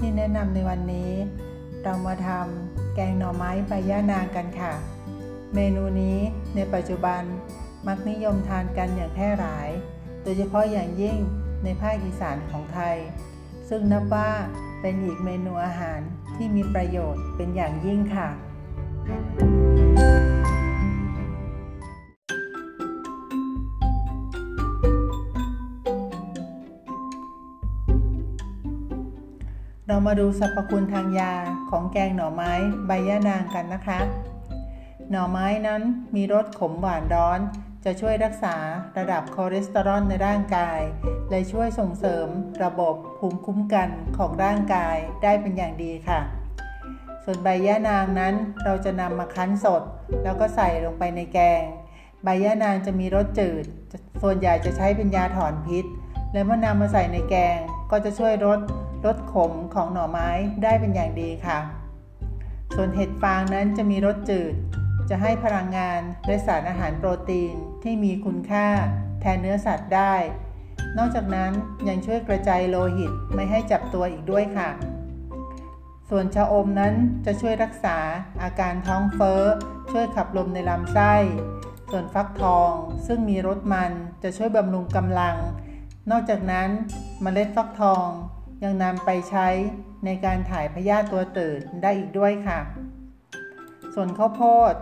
ที่แนะนำในวันนี้ เรามาทำแกงหน่อไม้ใบย่านางกันค่ะ เมนูนี้ในปัจจุบันมักนิยมทานกันอย่างแพร่หลาย โดยเฉพาะอย่างยิ่งในภาคอีสานของไทย ซึ่งนับว่าเป็นอีกเมนูอาหารที่มีประโยชน์เป็นอย่างยิ่งค่ะ เรามาดูสรรพคุณทางยาของแกงหน่อไม้ใบย่านางกันนะคะ หน่อไม้นั้นมีรสขมหวานร้อน จะช่วยรักษาระดับคอเลสเตอรอลในร่างกาย และช่วยส่งเสริมระบบภูมิคุ้มกันของร่างกายได้เป็นอย่างดีค่ะ ส่วนใบย่านางนั้นเราจะนำมาคั้นสด แล้วก็ใส่ลงไปในแกง ใบย่านางจะมีรสจืด ส่วนใหญ่จะใช้เป็นยาถอนพิษ และเมื่อนำมาใส่ในแกงก็จะช่วยลด รสขมของหน่อไม้ได้เป็นอย่างดีค่ะ ส่วนเห็ดฟางนั้นจะมีรสจืด จะให้พลังงานและสารอาหารโปรตีนที่มีคุณค่าแทนเนื้อสัตว์ได้ นอกจากนั้นยังช่วยกระจายโลหิตไม่ให้จับตัวอีกด้วยค่ะ ส่วนชะอมนั้นจะช่วยรักษาอาการท้องเฟ้อ ช่วยขับลมในลำไส้ ส่วนฟักทองซึ่งมีรสมันจะช่วยบำรุงกำลัง นอกจากนั้นมเมล็ดฟักทอง ยังนำไปใช้ในการถ่ายพยาธิตัวตืดได้อีกด้วยค่ะ ส่วนข้าวโพด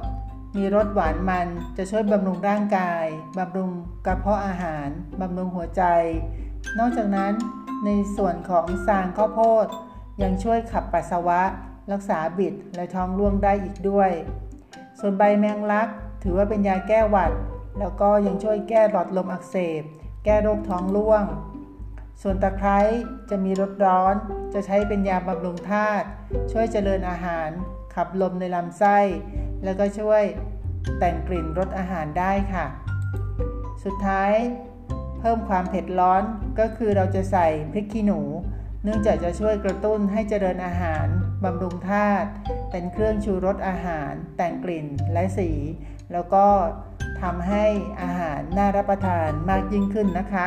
มีรสหวานมันจะช่วยบำรุงร่างกายบำรุงกระเพาะอาหารบำรุงหัวใจ นอกจากนั้นในส่วนของสางข้าวโพด ยังช่วยขับปัสสาวะ รักษาบิดและท้องร่วงได้อีกด้วย ส่วนใบแมงลัก ถือว่าเป็นยาแก้หวัด แล้วก็ยังช่วยแก้หลอดลมอักเสบ แก้โรคท้องร่วง ส่วนตะไคร้จะมีรสร้อน จะใช้เป็นยาบำรุงธาตุช่วยเจริญอาหาร ขับลมในลำไส้ แล้วก็ช่วยแต่งกลิ่นรสอาหารได้ค่ะ สุดท้ายเพิ่มความเผ็ดร้อนก็คือเราจะใส่พริกขี้หนู เนื่องจากจะช่วยกระตุ้นให้เจริญอาหารบำรุงธาตุเป็นเครื่องชูรสอาหาร แต่งกลิ่นและสี แล้วก็ทำให้อาหารน่ารับประทานมากยิ่งขึ้นนะคะ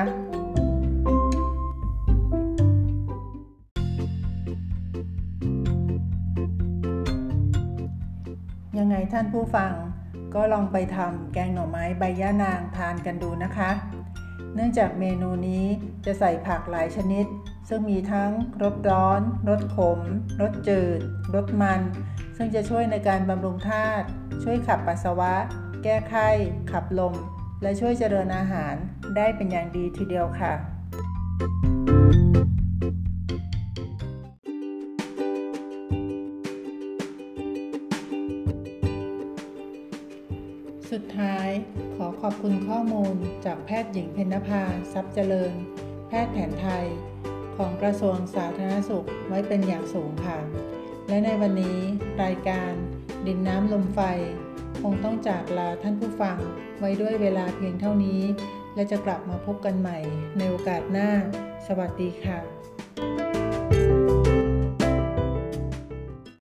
ยังไงท่านผู้ฟังก็ลองไปทำแกงหน่อไม้ใบย่านางทานกันดูนะคะ เนื่องจากเมนูนี้จะใส่ผักหลายชนิด ซึ่งมีทั้งรสร้อนรสขมรสจืดรสมัน ซึ่งจะช่วยในการบำรุงธาตุช่วยขับปัสสาวะ แก้ไข้ ขับลม และช่วยเจริญอาหารได้เป็นอย่างดีทีเดียวค่ะ สุดท้ายขอขอบคุณข้อมูลจากแพทย์หญิงเพนภาทรัพย์เจริญ แพทย์แผนไทย ของกระทรวงสาธารณสุขไว้เป็นอย่างสูงค่ะ และในวันนี้รายการดินน้ำลมไฟ คงต้องจากลาท่านผู้ฟังไว้ด้วยเวลาเพียงเท่านี้ และจะกลับมาพบกันใหม่ในโอกาสหน้า สวัสดีค่ะ